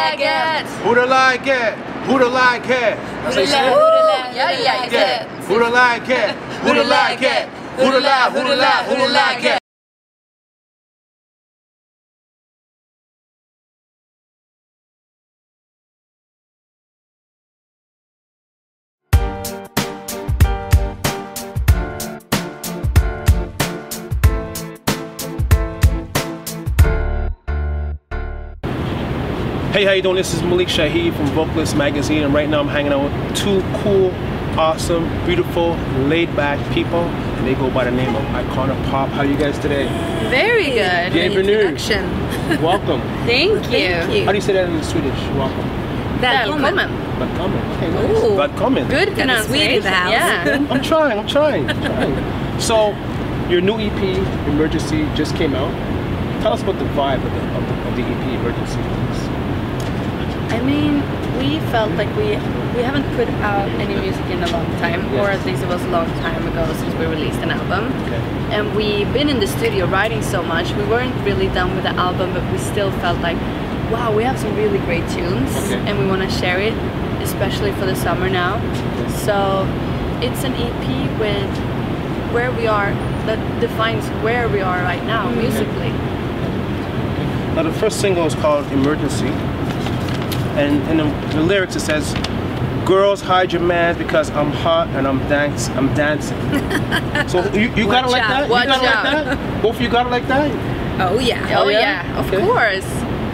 like it? Who the like it? Who the like it? Who the like? Yeah, Yeah. yeah. Who the like it? Who the like it? Who the like? Who the like? Who the like it? Hey, how you doing? This is Malik Shaheed from Vocalist Magazine, and right now I'm hanging out with two cool, awesome, beautiful, laid-back people, and they go by the name of Icona Pop. How you guys today? Very good. Bienvenue. Introduction. Welcome. Thank you. Thank you. How do you say that in Swedish? Welcome. Välkommen. Välkommen. Okay, nice. Ooh. Välkommen. Good Got a Swede the pronunciation. house. Yeah. I'm trying. I'm trying. I'm trying. So, your new EP, Emergency, just came out. Tell us about the vibe of the, of the, of the EP, Emergency. I mean, we felt like we we haven't put out any music in a long time, or at least it was a long time ago since we released an album. Okay. And we've been in the studio writing so much. We weren't really done with the album, but we still felt like, wow, we have some really great tunes, Okay. and we want to share it, especially for the summer now. So it's an EP with where we are that defines where we are right now musically. Now, the first single is called Emergency. And in the, the lyrics it says, Girls hide your man because I'm hot and I'm dance I'm dancing. so you, you got it like out, that? you got it like that? Both of you got it like that? Oh yeah. Oh, yeah? yeah, of Okay. course.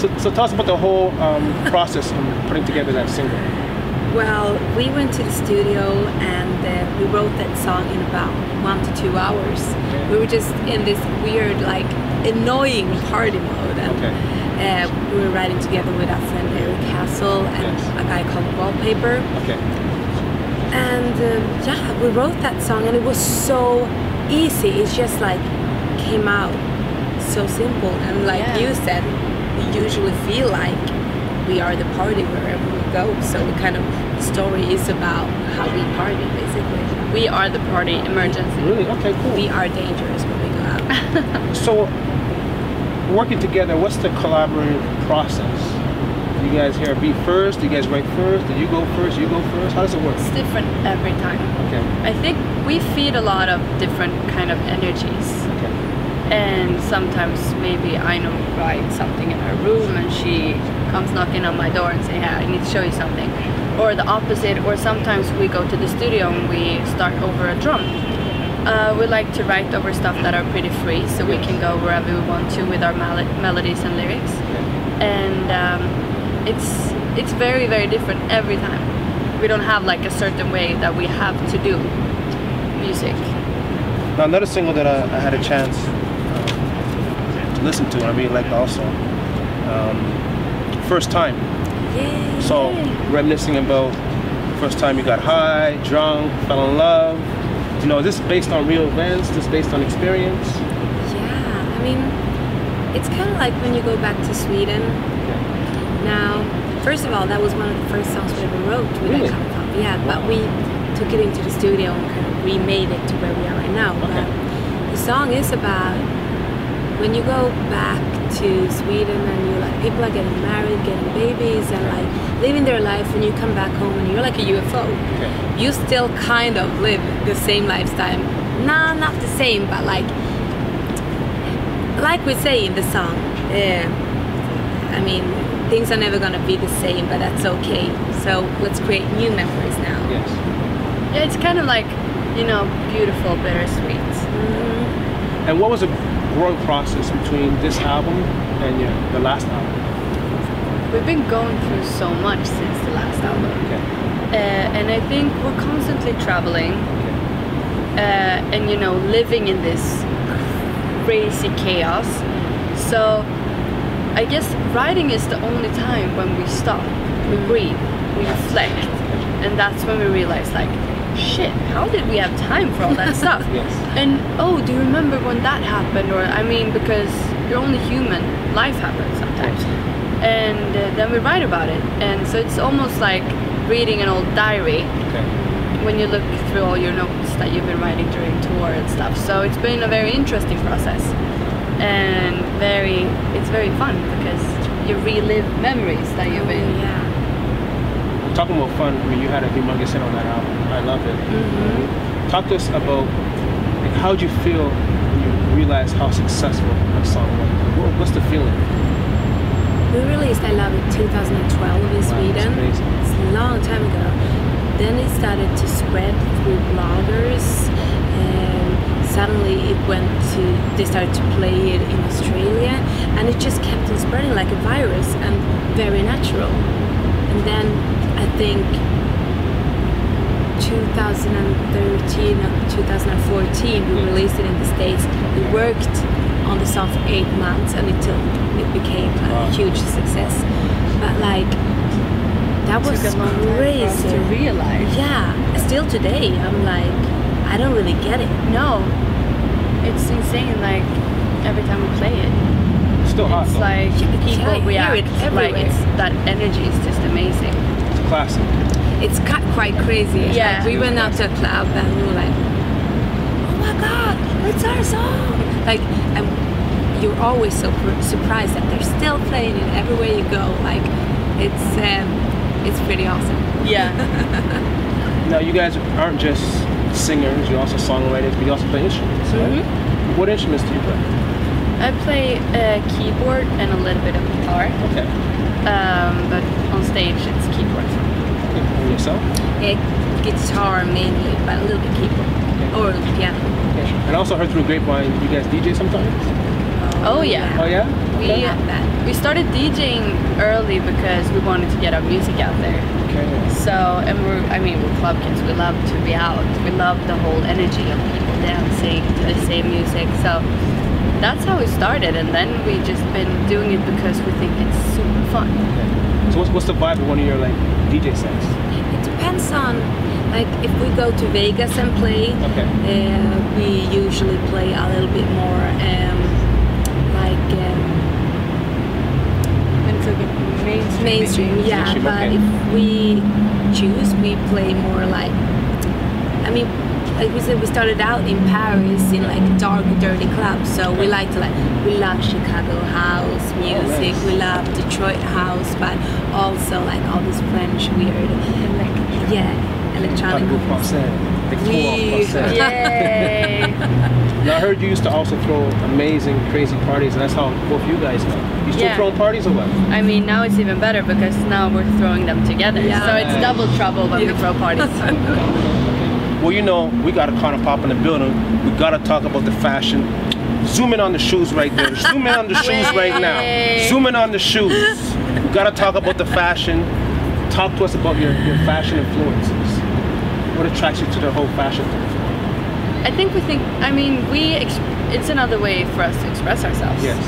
So, so tell us about the whole um, process of putting together that single. Well, we went to the studio and uh, we wrote that song in about one to two hours. We were just in this weird, like, annoying party mode. And Okay. uh, we were writing together with our friend Castle and Yes. a guy called Wallpaper. Okay. And um, yeah, we wrote that song and it was so easy. It's just like came out so simple. And like Yeah. you said, we usually feel like we are the party wherever we go. So we kind of, the story is about how we party basically. We are the party emergency. Really? Okay, cool. We are dangerous when we go out. So, working together, what's the collaborative process? You guys hear a beat first? Do you guys write first? Do you go first? You go first? How does it work? It's different every time. Okay. I think we feed a lot of different kind of energies. Okay. And sometimes maybe I know write something in her room and she comes knocking on my door and say, hey, I need to show you something. Or the opposite, or sometimes we go to the studio and we start over a drum. Uh, we like to write over stuff that are pretty free so we can go wherever we want to with our mel- melodies and lyrics. And um, it's it's very very different every time. We don't have like a certain way that we have to do music. Now, another single that I, I had a chance uh, to listen to, and I really liked also, um, First Time. Yay! So, reminiscing about first time you got high, drunk, fell in love. You know, is this based on real events? Is this based on experience? Yeah, I mean, it's kind of like when you go back to Sweden. Now, first of all, that was one of the first songs we ever wrote with Really? that kind of pop. Yeah, but we took it into the studio and kind of remade it to where we are right now. Okay. But the song is about when you go back to Sweden and you like people are getting married, getting babies, and like living their life, and you come back home and you're like a UFO. Okay. You still kind of live the same lifestyle. Nah, not the same, but like like we say in the song, uh, I mean, things are never gonna be the same, but that's okay. So let's create new memories now. Yes. Yeah, it's kind of like, you know, beautiful, bittersweet. Mm, And what was the growing process between this album and your, the last album? We've been going through so much since the last album. Okay. Uh, and I think we're constantly traveling uh, and, you know, living in this crazy chaos. So I guess writing is the only time when we stop, we breathe, we reflect. And that's when we realize, like, shit, how did we have time for all that stuff? Yes. And oh, do you remember when that happened? Or I mean, because you're only human, life happens sometimes. And uh, then we write about it, and so it's almost like reading an old diary Okay. when you look through all your notes that you've been writing during tour and stuff. So it's been a very interesting process, and very it's very fun because you relive memories that you've been. Oh, yeah. Talking about fun, I mean, you had a humongous hit on that album. I love it. Mm-hmm. Talk to us about like, how did you feel when you realized how successful that song was? What, what's the feeling? We released I Love It 2012 in that's Sweden. amazing. It's a long time ago. Then it started to spread through bloggers. And suddenly it went to, they started to play it in Australia. And it just kept on spreading like a virus and very natural. And then I think 2013 or 2014 we released it in the States. We worked on the song for eight months and it, took, it became a Wow. huge success. But like, that was a long time crazy. to realize. Yeah, still today, I'm like, I don't really get it. No, it's insane. Like every time we play it, It's still hot. it's though. like Yeah, people I hear react. it like it's that energy is just amazing. it's a classic. It's ki- quite crazy. Yeah. Like, we went out to a club and we were like, oh my god, it's our song. Like, and you're always so pr- surprised that they're still playing it everywhere you go. Like, it's um, it's pretty awesome. Yeah. Now, you guys aren't just singers, you're also songwriters, but you also play instruments, right? Mm-hmm. What instruments do you play? I play a keyboard and a little bit of guitar, Okay. um, but on stage it's keyboard. okay. And yourself? Eh, guitar mainly, but a little bit keyboard or piano. Okay. And I also heard through grapevine you guys DJ sometimes? Oh, yeah. Oh, yeah? We We we started DJing early because we wanted to get our music out there. Okay. So, and we're, I mean, we're club kids. We love to be out. We love the whole energy of people dancing to the same music. So, that's how we started. And then we just been doing it because we think it's super fun. okay. So what's, what's the vibe of one of your like DJ sets? It depends on, like, if we go to Vegas and play, Okay. uh, we usually play a little bit more, um, like. Um, It's a good mainstream. mainstream, yeah. Mainstream, But okay. if we choose, we play more like. I mean, like we said, we started out in Paris in like dark, dirty clubs. So we like to like we love Chicago house music, nice. we love Detroit house, but also like all this French weird, yeah, electronic. Parlez-vous français? Like, Oui. cool français. Yay! Now I heard you used to also throw amazing, crazy parties, and that's how both you guys know. You still Yeah. throwing parties or what? I mean, now it's even better because now we're throwing them together. Yeah. So it's double trouble when we throw parties. Well, you know, we got Icona Pop in the building. We gotta talk about the fashion. Zoom in on the shoes right there. Zoom in on the shoes right now. Yay. Zoom in on the shoes. We gotta talk about the fashion. Talk to us about your, your fashion influences. What attracts you to the whole fashion thing? I think we think, I mean, we, it's another way for us to express ourselves. Yes.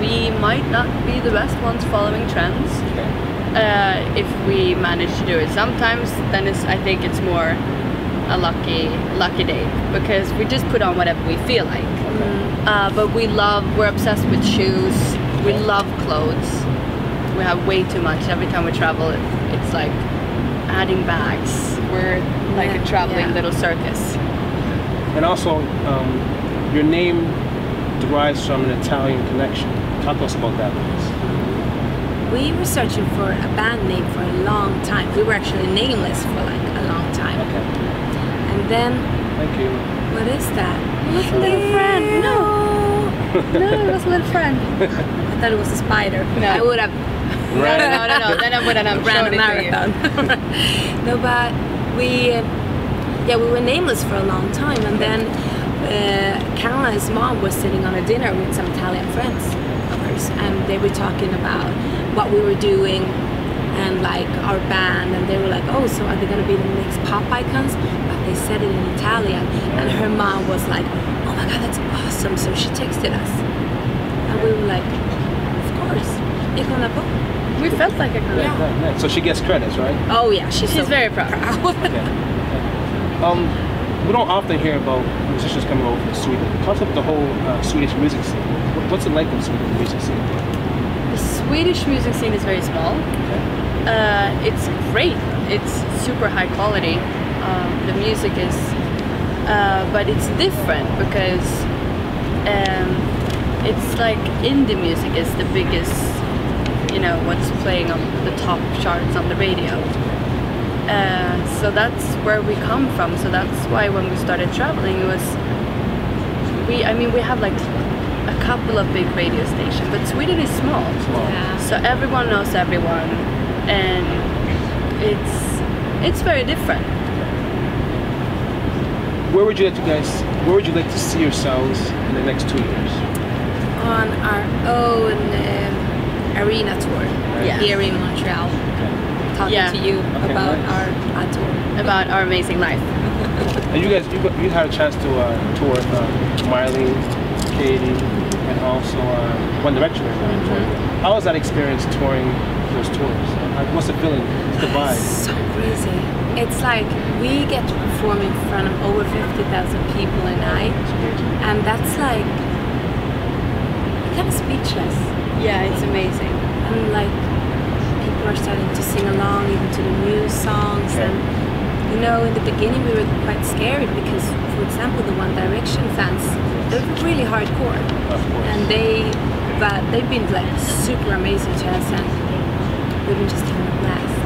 We might not be the best ones following trends. Okay. uh, if we manage to do it. Sometimes then it's I think it's more a lucky lucky day because we just put on whatever we feel like. Uh, but we love we're obsessed with shoes. We love clothes. We have way too much. Every time we travel, it's like adding bags. We're like Yeah, a traveling yeah. little circus. And also, um, your name derives from an Italian connection. Talk to us about that, please. We were searching for a band name for a long time. We were actually nameless for like a long time. Okay. And then, Thank you. what is that? Was a little friend. No. No, it was a little friend. I thought it was a spider. No. I would have No, no, no, no, no. Then I wouldn't have ran a it to you. marathon. no, but we, yeah, we were nameless for a long time, and then uh, Caroline's mom was sitting on a dinner with some Italian friends of hers, and they were talking about what we were doing and like our band, and they were like, "Oh, so are they gonna be the next pop icons?" But they said it in Italian, and her mom was like, "Oh my god, that's awesome!" So she texted us, and we were like, "Of course, you're gonna pop." We felt like a group. Yeah. Right, right. So she gets credits, right? Oh yeah, she's, She's so very proud. Okay. Um, we don't often hear about musicians coming over from Sweden. Talk about the whole uh, Swedish music scene. What's it like in Sweden music scene? The Swedish music scene is very small. Uh, it's great. It's super high quality. Um, the music is, uh, but it's different because um, it's like indie music is the biggest you know what's playing on the top charts on the radio. Uh, so that's where we come from. So that's why when we started traveling, it was we. I mean, we have like a couple of big radio stations, but Sweden is small. Small. Yeah. So everyone knows everyone, and it's it's very different. Where would you like to guys? Where would you like to see yourselves in the next two years? On our own um, arena tour Yeah. here in Montreal, talking Yeah. to you Okay, about nice. our, our tour. About our amazing life. And you guys, you, you had a chance to uh, tour with uh, Miley, Katy, and also uh, One Direction. Mm-hmm. How was that experience touring those tours? Like, what's the feeling? What's the vibe? So crazy. It's like we get to perform in front of over 50,000 people a night, and that's like kind of speechless. Yeah, it's amazing. And like people are starting to sing along even to the new songs, Yeah. and you know, in the beginning we were quite scared because, for example, the One Direction fans they're really hardcore. Of and they but they've been like super amazing to us, and we've been just having a blast.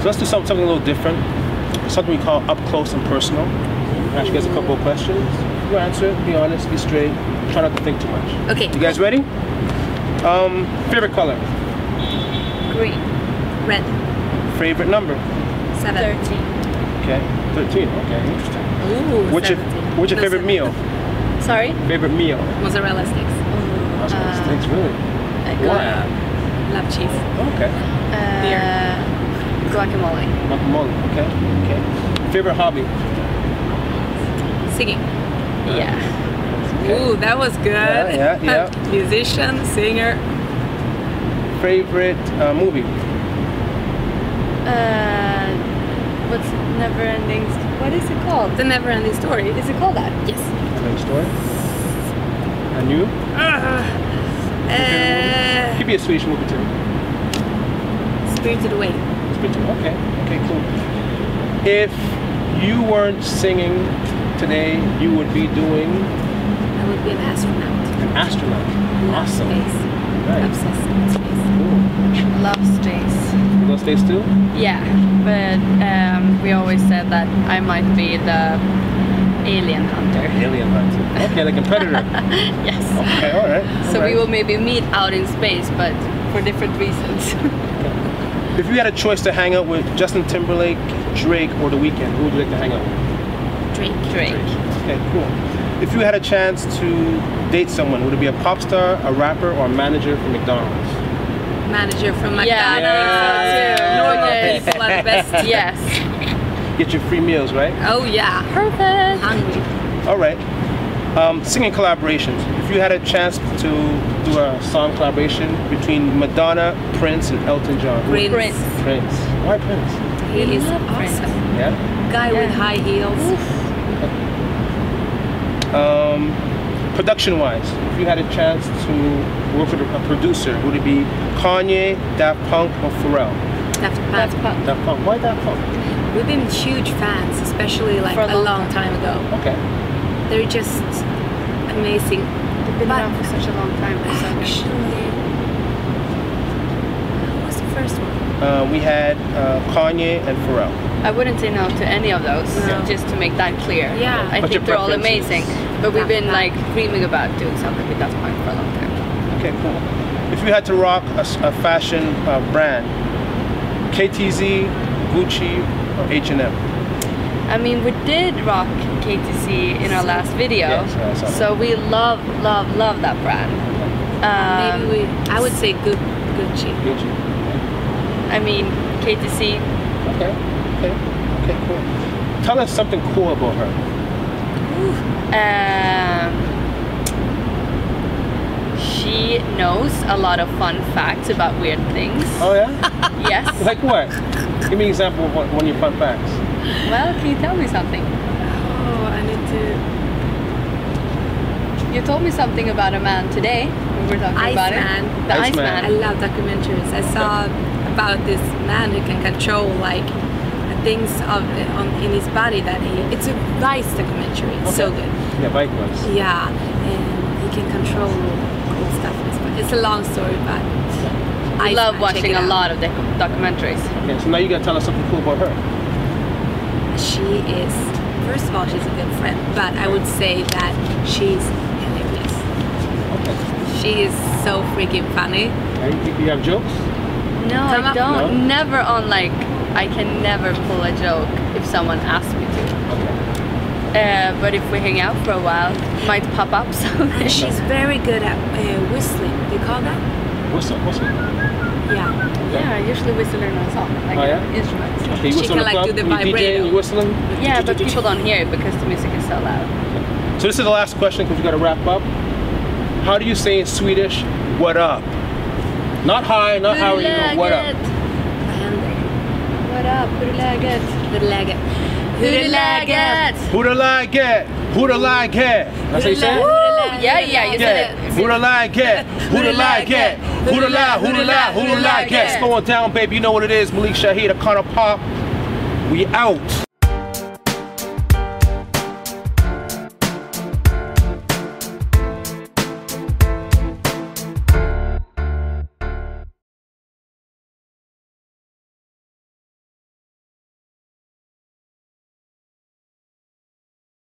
So let's do something, something a little different. Something we call up close and personal. I'll ask you guys a couple of questions. You answer it, be honest, be straight. Try not to think too much. Okay. You guys ready? Um, favorite color? Green. Red. Favorite number? Seven. Thirteen. Okay, 13. Okay, interesting. Ooh, What's your, 17. what's your No, favorite seven. meal? Sorry. Favorite meal? Mozzarella sticks. That's Uh, Thanks, really. Uh, Love cheese. Okay. Uh, guacamole. Guacamole. Okay. Okay. Favorite hobby? Singing. Yeah. Ooh, that was good. Yeah, yeah, yeah. Musician, singer. Favorite uh, movie? Uh, what's never ending? What is it called? The never ending story. Is it called that? Yes. Another story. And you? Uh, Could be a Swedish movie too. Spirited Away. Okay. Okay. Cool. If you weren't singing today, you would be doing I would be an astronaut. an astronaut. Love Awesome. space. Right. Obsessed with space. Cool. Love space. You gonna stay still? Yeah, but um, we always said that I might be the alien hunter. Alien hunter. Okay, like a predator. yes. Okay. All right. So all we will maybe meet out in space, but for different reasons. If you had a choice to hang out with Justin Timberlake, Drake, or The Weeknd, who would you like to hang out with? Drake. Drake. Okay, cool. If you had a chance to date someone, would it be a pop star, a rapper, or a manager from McDonald's? Manager from McDonald's. I Normal think so too. people are the best. Yes. Get your free meals, right? Oh yeah. Perfect. Hungry. All right. Um, singing collaborations. If you had a chance to do a song collaboration between Madonna, Prince, and Elton John, Prince. Prince. Prince. Why Prince? He is love Prince. awesome. Yeah. Guy with high heels. Um, production-wise, if you had a chance to work with a producer, would it be Kanye, Daft Punk, or Pharrell? Daft That's Punk. fun. Daft Punk. Why Daft Punk? We've been huge fans, especially like For a a long long time ago. Okay. They're just amazing. They've been But around for such a long time. it's so good. Actually, who was the first one? Uh, we had uh, Kanye and Pharrell. I wouldn't say no to any of those, No. just to make that clear. Yeah. I But think they're all amazing. But we've been like dreaming about doing something with Daft Punk for a long time. Okay, cool. If you had to rock a fashion uh, brand, KTZ, Gucci, or H&M? I mean, we did rock KTZ in our last video, Yes, I saw so we love, love, love that brand. Um, Maybe we. I would say Gucci. Gucci. I mean, KTZ. Okay, okay, okay, cool. Tell us something cool about her. Um, she knows a lot of fun facts about weird things. Oh yeah? Yes. like what? Give me an example of one, one of your fun facts. well, can you tell me something? Oh, I need to. You told me something about a man today. We were talking about Iceman. it. The Iceman. I love documentaries. I saw about this man who can control like things of on in his body that he. It's a vice documentary. It's so good. Yeah, bike ones. Yeah, and he can control cool stuff in his body. It's a long story, but I love watching a out. lot of doc- documentaries. Okay, so now you gotta tell us something cool about her. She is, first of all, she's a good friend, but I would say that she's hilarious. Okay. She is so freaking funny. And you, you have jokes? No, Come I up- don't. No? Never on like. I can never pull a joke if someone asks me to. Uh, but if we hang out for a while, might pop up something. And she's very good at uh, whistling. Do you call that? Whistle, up? What's up? Yeah. Yeah, I usually whistle in a song, like Oh, yeah? an instrument. Okay, She whistle in can, the like, club? do the you DJing, vibrato. you whistling? Yeah, but people don't hear it because the music is so loud. So this is the last question because we gotta wrap up. How do you say in Swedish, what up? Not hi, not how are you, but what up? Vad händer? What up? Hur är läget? Hur är läget? Hur är läget? Who the lie get? Who the lie get? That's how you say it? Woo! Yeah, yeah, you said Yeah. it. Who the lie get? Who the lie get? Who the lie? Who the lie? Who the lie get? It's going down, baby. You know what it is. Malik Shahid, Icona Pop. We out.